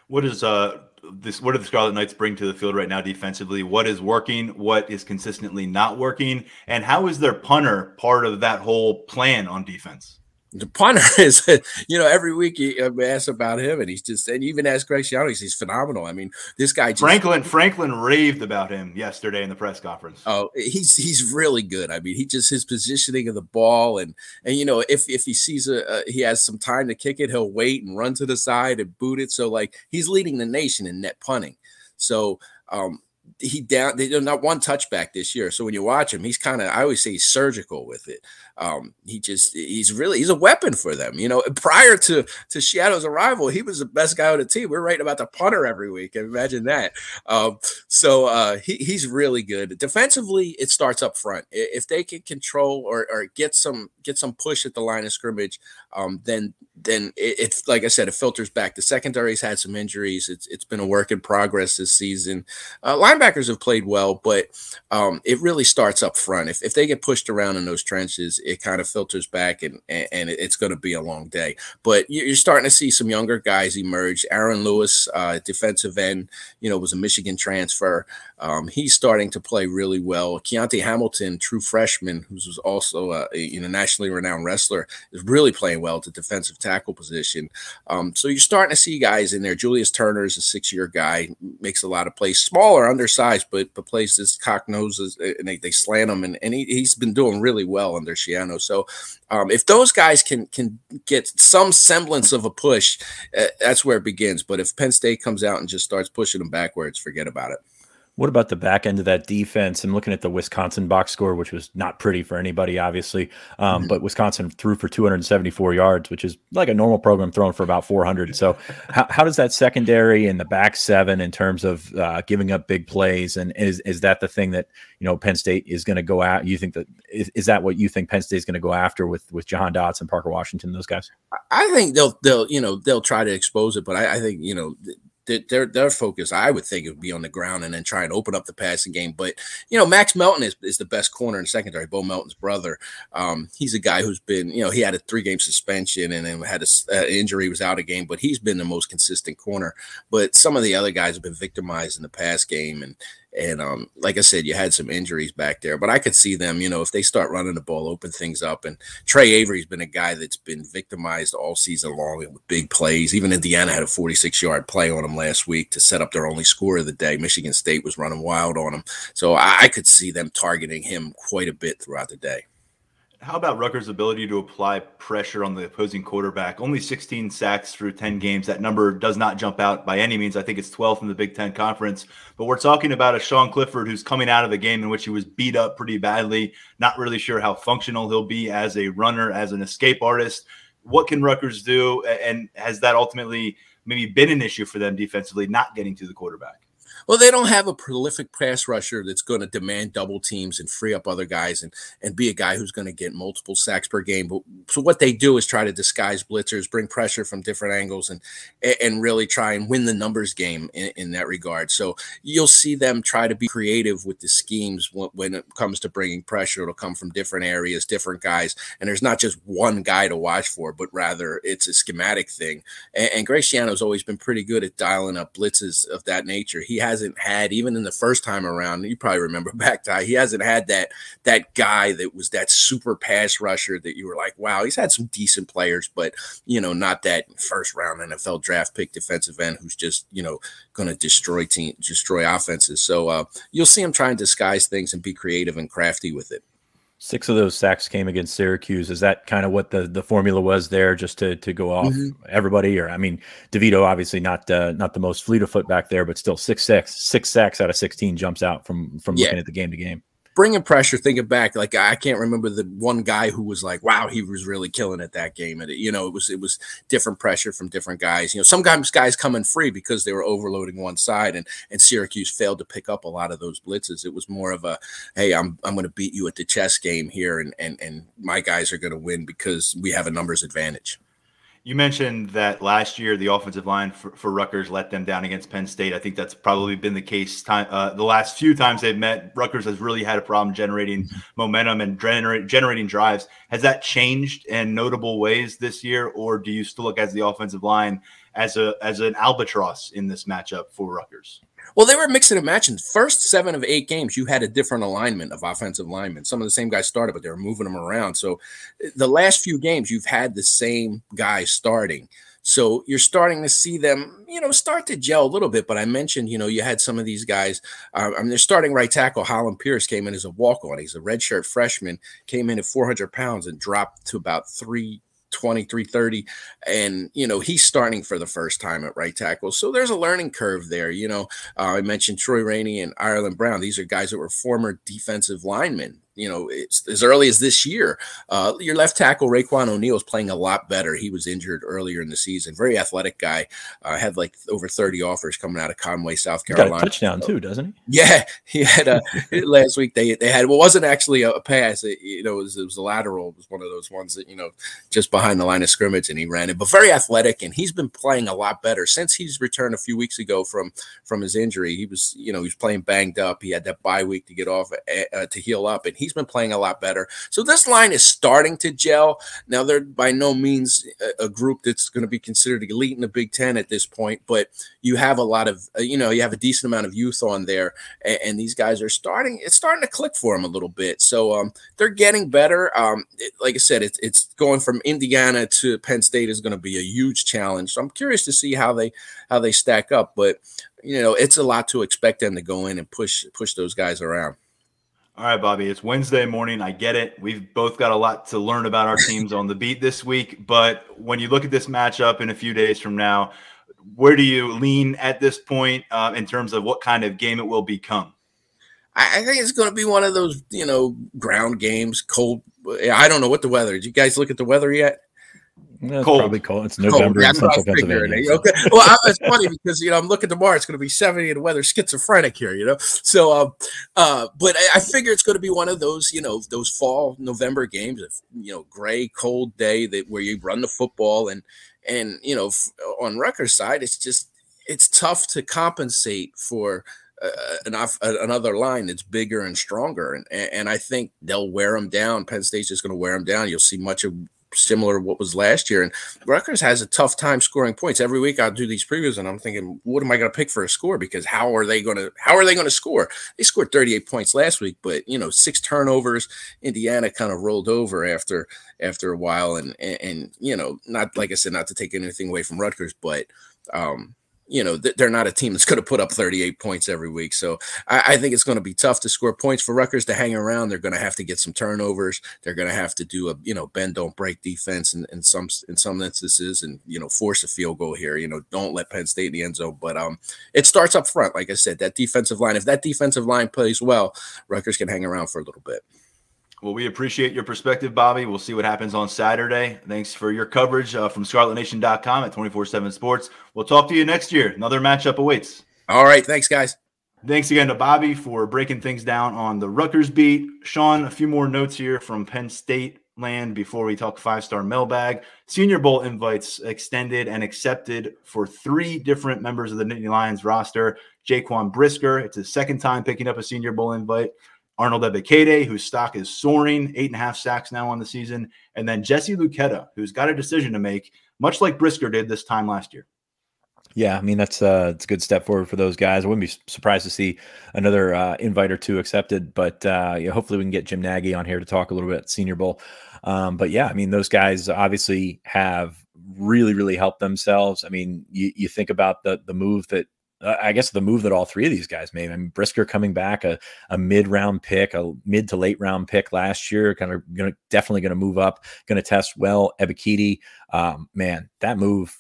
What is uh this what do the Scarlet Knights bring to the field right now defensively? What is working? What is consistently not working? And how is their punter part of that whole plan on defense? The punter is, you know, every week you uh, ask about him, and he's just, and even ask Greg Schiano, he's, he's phenomenal. I mean, this guy. Just, Franklin Franklin raved about him yesterday in the press conference. Oh, he's he's really good. I mean, he just his positioning of the ball, and and you know, if if he sees a, a he has some time to kick it, he'll wait and run to the side and boot it. So like he's leading the nation in net punting. So um, he down they not one touchback this year. So when you watch him, he's kind of I always say he's surgical with it. Um, he just he's really he's a weapon for them. You know, prior to to Schiano's arrival, he was the best guy on the team. We're writing about the punter every week. Imagine that. Um, so uh, he, he's really good. Defensively, it starts up front. If they can control or, or get some get some push at the line of scrimmage, um, then then it, it's like I said, it filters back. The secondary's had some injuries. It's it's been a work in progress this season. Uh, linebackers have played well, but um, it really starts up front. If, if they get pushed around in those trenches, it kind of filters back, and and it's going to be a long day. But you're starting to see some younger guys emerge. Aaron Lewis, uh, defensive end, you know, was a Michigan transfer. Um, he's starting to play really well. Kyonte Hamilton, true freshman, who's also a, a you know renowned wrestler, is really playing well at the defensive tackle position. Um, so you're starting to see guys in there. Julius Turner is a six-year guy, makes a lot of plays, smaller, undersized, but but plays this cock noses, and they, they slant him, and, and he, he's been doing really well under Schiano. So um, if those guys can can get some semblance of a push, uh, that's where it begins. But if Penn State comes out and just starts pushing them backwards, forget about it. What about the back end of that defense? I'm looking at the Wisconsin box score, which was not pretty for anybody, obviously. Um, mm-hmm. But Wisconsin threw for 274 yards, which is like a normal program throwing for about 400. So, how, how does that secondary and the back seven in terms of uh, giving up big plays, and is is that the thing that you know Penn State is going to go out? You think that is, is that what you think Penn State is going to go after with with Jahan Dotson and Parker Washington, those guys? I think they'll they'll you know they'll try to expose it, but I, I think you know their their focus, I would think, would be on the ground and then try and open up the passing game. But you know, Max Melton is, is the best corner in secondary. Bo Melton's brother. Um, he's a guy who's been, you know, he had a three game suspension and then had an uh, injury, was out a game, but he's been the most consistent corner. But some of the other guys have been victimized in the pass game, and and um, like I said, you had some injuries back there, but I could see them, you know, if they start running the ball, open things up. And Tre Avery's been a guy that's been victimized all season long with big plays. Even Indiana had a 46 yard play on him last week to set up their only score of the day. Michigan State was running wild on him. So I, I could see them targeting him quite a bit throughout the day. How about Rutgers' ability to apply pressure on the opposing quarterback? Only 16 sacks through 10 games. That number does not jump out by any means. I think it's 12th in the Big Ten Conference. But we're talking about a Sean Clifford who's coming out of a game in which he was beat up pretty badly. Not really sure how functional he'll be as a runner, as an escape artist. What can Rutgers do? And has that ultimately maybe been an issue for them defensively, not getting to the quarterback? Well, they don't have a prolific pass rusher that's going to demand double teams and free up other guys and and be a guy who's going to get multiple sacks per game. But so what they do is try to disguise blitzers, bring pressure from different angles, and and really try and win the numbers game in, in that regard. So you'll see them try to be creative with the schemes when, when it comes to bringing pressure. It'll come from different areas, different guys, and there's not just one guy to watch for, but rather it's a schematic thing. And, and Greg Schiano's always been pretty good at dialing up blitzes of that nature. He has hasn't had even in the first time around. You probably remember back to he hasn't had that that guy that was that super pass rusher that you were like, wow, he's had some decent players, but you know, not that first round NFL draft pick defensive end who's just you know going to destroy team destroy offenses. So uh, you'll see him try and disguise things and be creative and crafty with it. Six of those sacks came against Syracuse. Is that kind of what the, the formula was there, just to to go off mm-hmm. everybody? Or I mean, DeVito obviously not uh, not the most fleet of foot back there, but still six sacks, six sacks out of sixteen jumps out from from yeah. looking at the game to game bringing pressure, thinking back, like I can't remember the one guy who was like, "Wow, he was really killing it that game." And it, you know, it was it was different pressure from different guys. You know, sometimes guys coming free because they were overloading one side, and and Syracuse failed to pick up a lot of those blitzes. It was more of a, "Hey, I'm I'm going to beat you at the chess game here, and and and my guys are going to win because we have a numbers advantage." You mentioned that last year the offensive line for, for Rutgers let them down against Penn State. I think that's probably been the case time uh, the last few times they've met. Rutgers has really had a problem generating mm-hmm. momentum and generate, generating drives. Has that changed in notable ways this year, or do you still look at the offensive line as a as an albatross in this matchup for Rutgers? Well, they were mixing and matching. First seven of eight games, you had a different alignment of offensive linemen. Some of the same guys started, but they were moving them around. So the last few games, you've had the same guys starting. So you're starting to see them, you know, start to gel a little bit. But I mentioned, you know, you had some of these guys. Uh, I mean, they're starting right tackle. Hollin Pierce came in as a walk on. He's a redshirt freshman, came in at 400 pounds and dropped to about three 23 30 and you know he's starting for the first time at right tackle. So there's a learning curve there you know uh, i mentioned troy rainey and ireland brown. These are guys that were former defensive linemen you know, as early as this year. Uh, your left tackle Raiqwon O'Neal is playing a lot better. He was injured earlier in the season. Very athletic guy. Uh, had like over 30 offers coming out of Conway, South Carolina. touchdown too, doesn't he? Yeah, he had a last week. They they had well, wasn't actually a, pass. It, you know, it was, it was a lateral. It was one of those ones that you know just behind the line of scrimmage, and he ran it. But very athletic, and he's been playing a lot better since he's returned a few weeks ago from from his injury. He was you know he was playing banged up. He had that bye week to get off uh, to heal up, and he's been playing a lot better. So this line is starting to gel. Now they're by no means a, group that's going to be considered elite in the Big Ten at this point, but you have a lot of uh, you know you have a decent amount of youth on there, and, and, these guys are starting. It's starting to click for them a little bit. So um, they're getting better. Um, it, like I said, it, it's going from Indiana to Penn State is going to be a huge challenge. So I'm curious to see how they how they stack up, but you know it's a lot to expect them to go in and push push those guys around. All right, Bobby, it's Wednesday morning. I get it. We've both got a lot to learn about our teams on the beat this week. But when you look at this matchup in a few days from now, where do you lean at this point uh, in terms of what kind of game it will become? I, think it's going to be one of those, you know, ground games, cold. I don't know what the weather. Did you guys look at the weather yet? No, it's cold. probably cold. It's November cold. in Central Pennsylvania. So. Okay. Well, it's funny because you know I'm looking tomorrow. It's going to be 70 and the weather schizophrenic here. You know. So, um, uh, but I, I figure it's going to be one of those you know those fall November games. Of, you know, gray, cold day that where you run the football and and you know f- on Rutgers side, it's just it's tough to compensate for uh, an off, uh, another line that's bigger and stronger. And, and I think they'll wear them down. Penn State's just going to wear them down. You'll see much of similar to what was last year. And Rutgers has a tough time scoring points. Every week I'll do these previews and I'm thinking, what am I going to pick for a score? Because how are they going to how are they going to score? They scored 38 points last week, but you know, six turnovers. Indiana kind of rolled over after after a while. And and, and you know, not like I said, not to take anything away from Rutgers, but um, you know they're not a team that's going to put up 38 points every week. So I, I think it's going to be tough to score points for Rutgers to hang around. They're going to have to get some turnovers. They're going to have to do a you know bend don't break defense in, in some in some instances and you know force a field goal here. You know don't let Penn State in the end zone. But um it starts up front. Like I said, that defensive line. If that defensive line plays well, Rutgers can hang around for a little bit. Well, we appreciate your perspective, Bobby. We'll see what happens on Saturday. Thanks for your coverage uh, from ScarletNation.com at 24 7 Sports. We'll talk to you next year. Another matchup awaits. All right. Thanks, guys. Thanks again to Bobby for breaking things down on the Rutgers beat. Sean, a few more notes here from Penn State land before we talk five star mailbag. Senior Bowl invites extended and accepted for three different members of the Nittany Lions roster. Jaquan Brisker, it's his second time picking up a Senior Bowl invite. Arnold Ebiketie, whose stock is soaring, eight and a half sacks now on the season. And then Jesse Luketa, who's got a decision to make, much like Brisker did this time last year. Yeah, I mean that's uh a good step forward for those guys. I wouldn't be surprised to see another uh, invite or two accepted, but uh, yeah, hopefully we can get Jim Nagy on here to talk a little bit Senior Bowl. Um, but yeah, I mean those guys obviously have really really helped themselves. I mean you, you think about the the move that uh, I guess the move that all three of these guys made. I mean, Brisker coming back, a, a mid round pick, a mid to late round pick last year, kind of to definitely going to move up, going to test well. Ebiketie, um, man, that move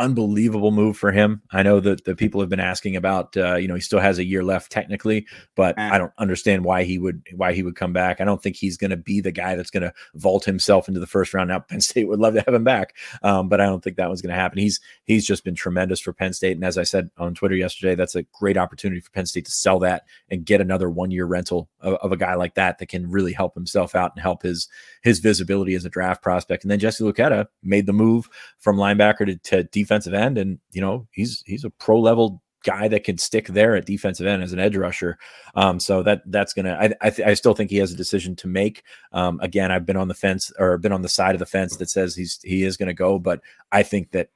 unbelievable move for him. I know that the people have been asking about, uh, you know, he still has a year left technically, but I don't understand why he would why he would come back. I don't think he's going to be the guy that's going to vault himself into the first round. Now Penn State would love to have him back, um, but I don't think that was going to happen. He's he's just been tremendous for Penn State, and as I said on Twitter yesterday, that's a great opportunity for Penn State to sell that and get another one year rental of, of a guy like that that can really help himself out and help his his visibility as a draft prospect. And then Jesse Luketa made the move from linebacker to, to defensive end, and you know he's he's a pro level guy that can stick there at defensive end as an edge rusher. Um, so that that's gonna. I I, th- I, still think he has a decision to make. Um, again, I've been on the fence or been on the side of the fence that says he's he is to go, but I think that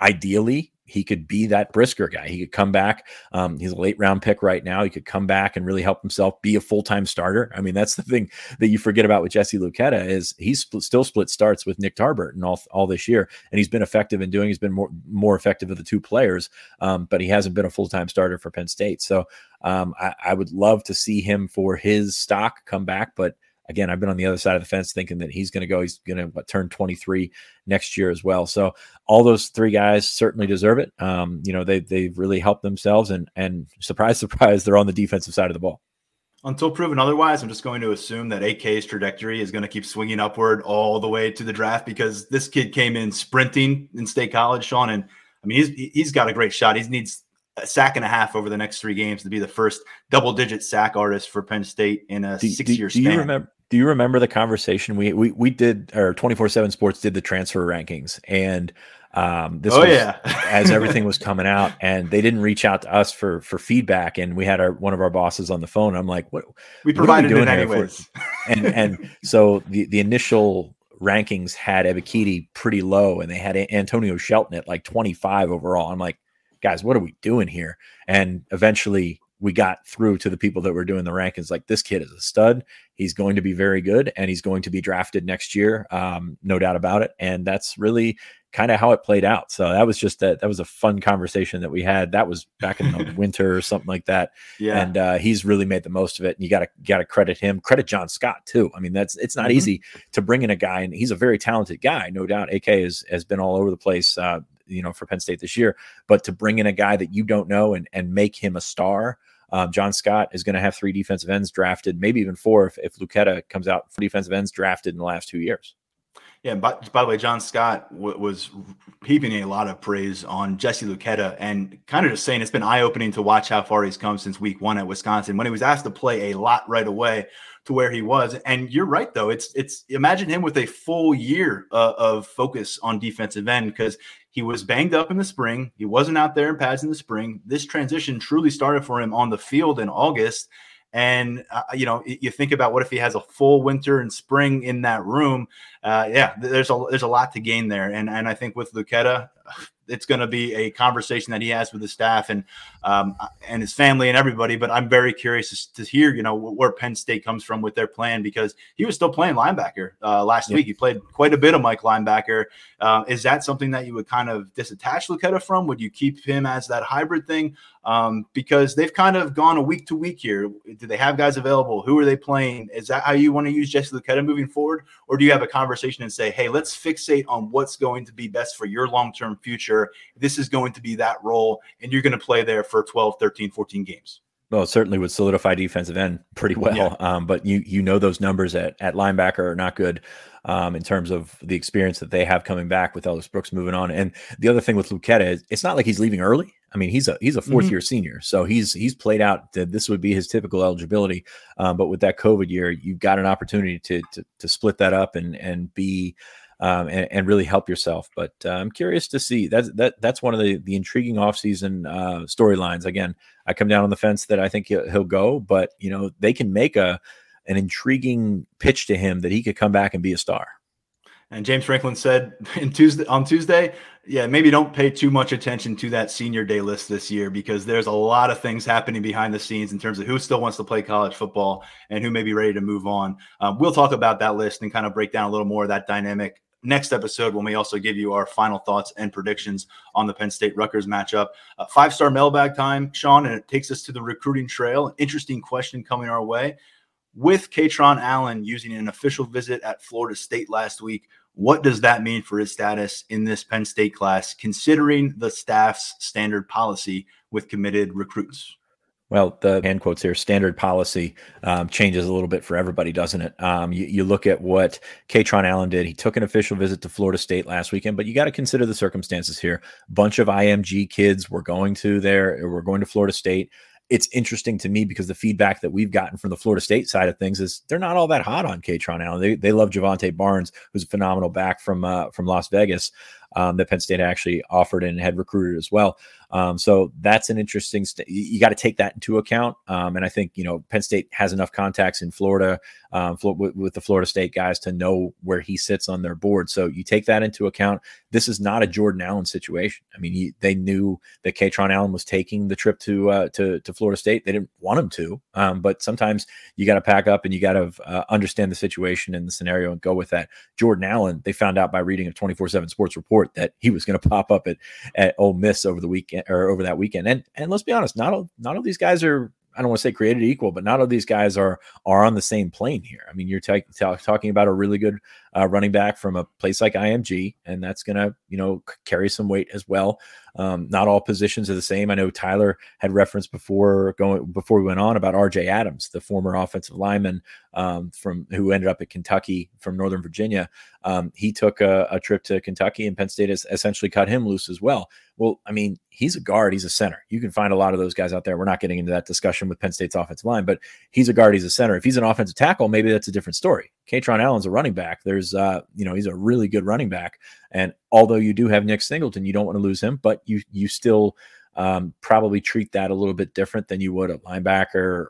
ideally he could be that Brisker guy. He could come back. Um, he's a late round pick right now. He could come back and really help himself be a full time starter. I mean, that's the thing that you forget about with Jesse Luketa is he's still split starts with Nick Tarburton and all all this year, and he's been effective in doing. He's been more more effective of the two players, um, but he hasn't been a full time starter for Penn State. So um, I, I would love to see him for his stock come back, but again, I've been on the other side of the fence thinking that he's going to go. He's going to turn 23 next year as well. So all those three guys certainly deserve it. Um, you know, they they've really helped themselves, and and surprise, surprise, they're on the defensive side of the ball. Until proven otherwise, I'm just going to assume that AK's trajectory is going to keep swinging upward all the way to the draft because this kid came in sprinting in state college, Sean. And I mean, he's he's got a great shot. He needs a sack and a half over the next three games to be the first double digit sack artist for Penn State in a six year span. Do you remember? Do you remember the conversation we we we did? Or twenty four seven Sports did the transfer rankings, and um, this oh was yeah, as everything was coming out, and they didn't reach out to us for for feedback, and we had our one of our bosses on the phone. I'm like, what? We provided what it anyways, and and so the the initial rankings had Ebiketie pretty low, and they had Antonio Shelton at like 25 overall. I'm like, guys, what are we doing here? And eventually we got through to the people that were doing the rankings like this kid is a stud. He's going to be very good and he's going to be drafted next year um, no doubt about it. And that's really kind of how it played out. So that was just that that was a fun conversation that we had. That was back in the winter or something like that. Yeah. And uh, he's really made the most of it and you gotta gotta credit him. Credit john scott too. I mean that's it's not mm-hmm. easy to bring in a guy and he's a very talented guy no doubt. Ak has, has been all over the place uh, you know for penn state this year. But to bring in a guy that you don't know and and make him a star um, John Scott is going to have three defensive ends drafted, maybe even four if, if Luketa comes out for defensive ends drafted in the last two years. Yeah, but by the way, John Scott w- was heaping a lot of praise on Jesse Luketa and kind of just saying it's been eye opening to watch how far he's come since week one at Wisconsin when he was asked to play a lot right away to where he was. And you're right, though. It's it's imagine him with a full year uh, of focus on defensive end because he was banged up in the spring. He wasn't out there in pads in the spring. This transition truly started for him on the field in August. And uh, you know, you think about what if he has a full winter and spring in that room? Uh, yeah, there's a there's a lot to gain there. And and I think with Luketa, it's going to be a conversation that he has with his staff and um, and his family and everybody. But I'm very curious to, hear, you know, where Penn State comes from with their plan because he was still playing linebacker uh, last week. He played quite a bit of Mike linebacker. Uh, is that something that you would kind of disattach Luketa from? Would you keep him as that hybrid thing? Um, because they've kind of gone a week to week here. Do they have guys available? Who are they playing? Is that how you want to use Jesse Luketa moving forward, or do you have a conversation and say, hey, let's fixate on what's going to be best for your long term future? This is going to be that role, and you're going to play there for 12, 13, 14 games. Well, certainly would solidify defensive end pretty well. Yeah. Um, but you you know those numbers at, at linebacker are not good um, in terms of the experience that they have coming back with Ellis Brooks moving on. And the other thing with Luketa is it's not like he's leaving early. I mean, he's a he's a 4th mm-hmm. year senior, so he's he's played out. That this would be his typical eligibility, um, but with that COVID year, you've got an opportunity to to, to split that up and and be um, and, and, really help yourself. But uh, I'm curious to see that's that that's one of the the intriguing offseason uh, storylines. Again, I come down on the fence that I think he'll, he'll, go, but you know they can make a an intriguing pitch to him that he could come back and be a star. And James Franklin said Tuesday on Tuesday, yeah, maybe don't pay too much attention to that senior day list this year because there's a lot of things happening behind the scenes in terms of who still wants to play college football and who may be ready to move on. Um, we'll talk about that list and kind of break down a little more of that dynamic next episode when we also give you our final thoughts and predictions on the Penn State Rutgers matchup. Uh, Five star mailbag time, Sean, and it takes us to the recruiting trail. Interesting question coming our way. With Kaytron Allen using an official visit at Florida State last week, what does that mean for his status in this Penn State class, considering the staff's standard policy with committed recruits? Well, the hand quotes here, standard policy um, changes a little bit for everybody, doesn't it? Um, you, you, look at what Kaytron Allen did. He took an official visit to Florida State last weekend, but you got to consider the circumstances here. Bunch of IMG kids were going to there, we're going to Florida State it's interesting to me because the feedback that we've gotten from the Florida State side of things is they're not all that hot on Kaytron Allen. They, they love Jovantae Barnes, who's a phenomenal back from uh, from Las Vegas um, that Penn State actually offered and had recruited as well. Um, so that's an interesting. St- you got to take that into account. Um, and I think you know Penn State has enough contacts in Florida um, with, with, the Florida State guys to know where he sits on their board. So you take that into account. This is not a Jordan Allen situation. I mean, he, they knew that Kaytron Allen was taking the trip to uh, to to Florida State. They didn't want him to, um, but sometimes you got to pack up and you got to uh, understand the situation and the scenario and go with that. Jordan Allen, they found out by reading a twenty four seven Sports report that he was going to pop up at at Ole Miss over the weekend or over that weekend. And and let's be honest, not all not all these guys are I don't want to say created equal, but not all these guys are are on the same plane here. I mean, you're t- t- talking about a really good uh, running back from a place like IMG, and that's going to you know carry some weight as well. Um, not all positions are the same. I know Tyler had referenced before going before we went on about R.J. Adams, the former offensive lineman um, from who ended up at Kentucky from Northern Virginia. Um, he took a, a, trip to Kentucky, and Penn State has essentially cut him loose as well. Well, I mean, he's a guard, he's a center. You can find a lot of those guys out there. We're not getting into that discussion with Penn State's offensive line, but he's a guard, he's a center. If he's an offensive tackle, maybe that's a different story. Kaytron Allen's a running back. There's, uh, you know, he's a really good running back, and although you do have Nick Singleton, you don't want to lose him, but you you still um, probably treat that a little bit different than you would a linebacker,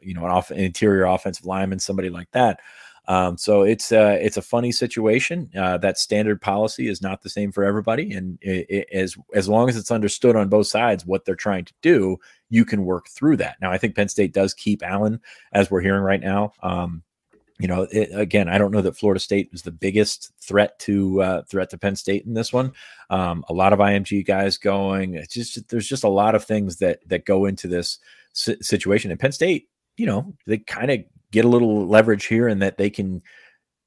you know, an, off, interior offensive lineman, somebody like that. Um, so it's uh, it's a funny situation. Uh, that standard policy is not the same for everybody, and it, it, as as long as it's understood on both sides what they're trying to do, you can work through that. Now, I think Penn State does keep Allen, as we're hearing right now. Um, you know, it, again, I don't know that Florida State is the biggest threat to uh, threat to Penn State in this one. Um, a lot of IMG guys going. It's just there's just a lot of things that that go into this situation. And Penn State, you know, they kind of get a little leverage here in that they can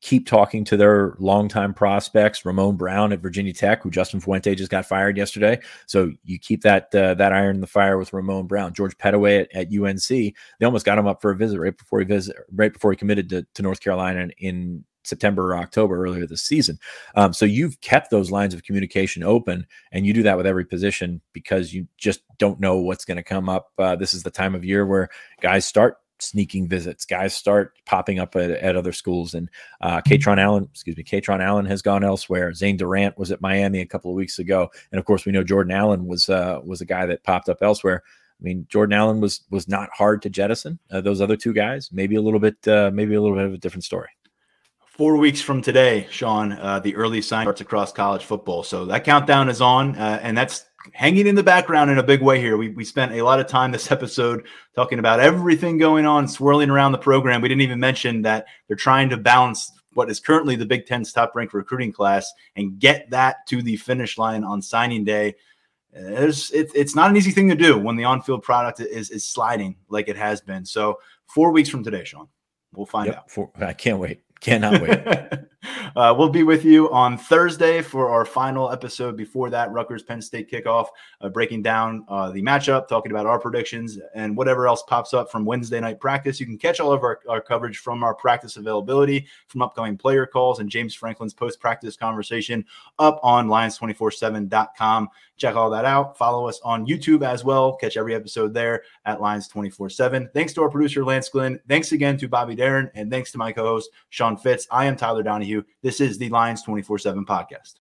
keep talking to their longtime prospects, Ramon Brown at Virginia Tech, who Justin Fuente just got fired yesterday. So you keep that uh, that iron in the fire with Ramon Brown, George Pettaway at, at, UNC. They almost got him up for a visit right before he visit, right before he committed to, to North Carolina in September or October earlier this season. Um, so you've kept those lines of communication open, and you do that with every position because you just don't know what's going to come up. Uh, this is the time of year where guys start sneaking visits. Guys start popping up at, at other schools. And uh, Kaytron Allen, excuse me, Kaytron Allen has gone elsewhere. Zane Durant was at Miami a couple of weeks ago, and of course we know Jordan Allen was uh, was a guy that popped up elsewhere. I mean, Jordan Allen was was not hard to jettison. Uh, those other two guys, maybe a little bit, uh, maybe a little bit of a different story. Four weeks from today, Sean, uh, the early sign starts across college football. So that countdown is on, uh, and that's hanging in the background in a big way here. We, we spent a lot of time this episode talking about everything going on, swirling around the program. We didn't even mention that they're trying to balance what is currently the Big Ten's top ranked recruiting class and get that to the finish line on signing day. It's, it, it's not an easy thing to do when the on field product is, is sliding like it has been. So, four weeks from today, Sean, we'll find yep, out. Four, I can't wait. Cannot wait. uh, we'll be with you on Thursday for our final episode before that Rutgers Penn State kickoff, uh, breaking down uh, the matchup, talking about our predictions, and whatever else pops up from Wednesday night practice. You can catch all of our, our coverage from our practice availability, from upcoming player calls, and James Franklin's post practice conversation up on Lions247.com. Check all that out. Follow us on YouTube as well. Catch every episode there at Lions 24 7. Thanks to our producer, Lance Glenn. Thanks again to Bobby Deren. And thanks to my co host, Sean Fitz. I am Tyler Donohue. This is the Lions 24 7 podcast.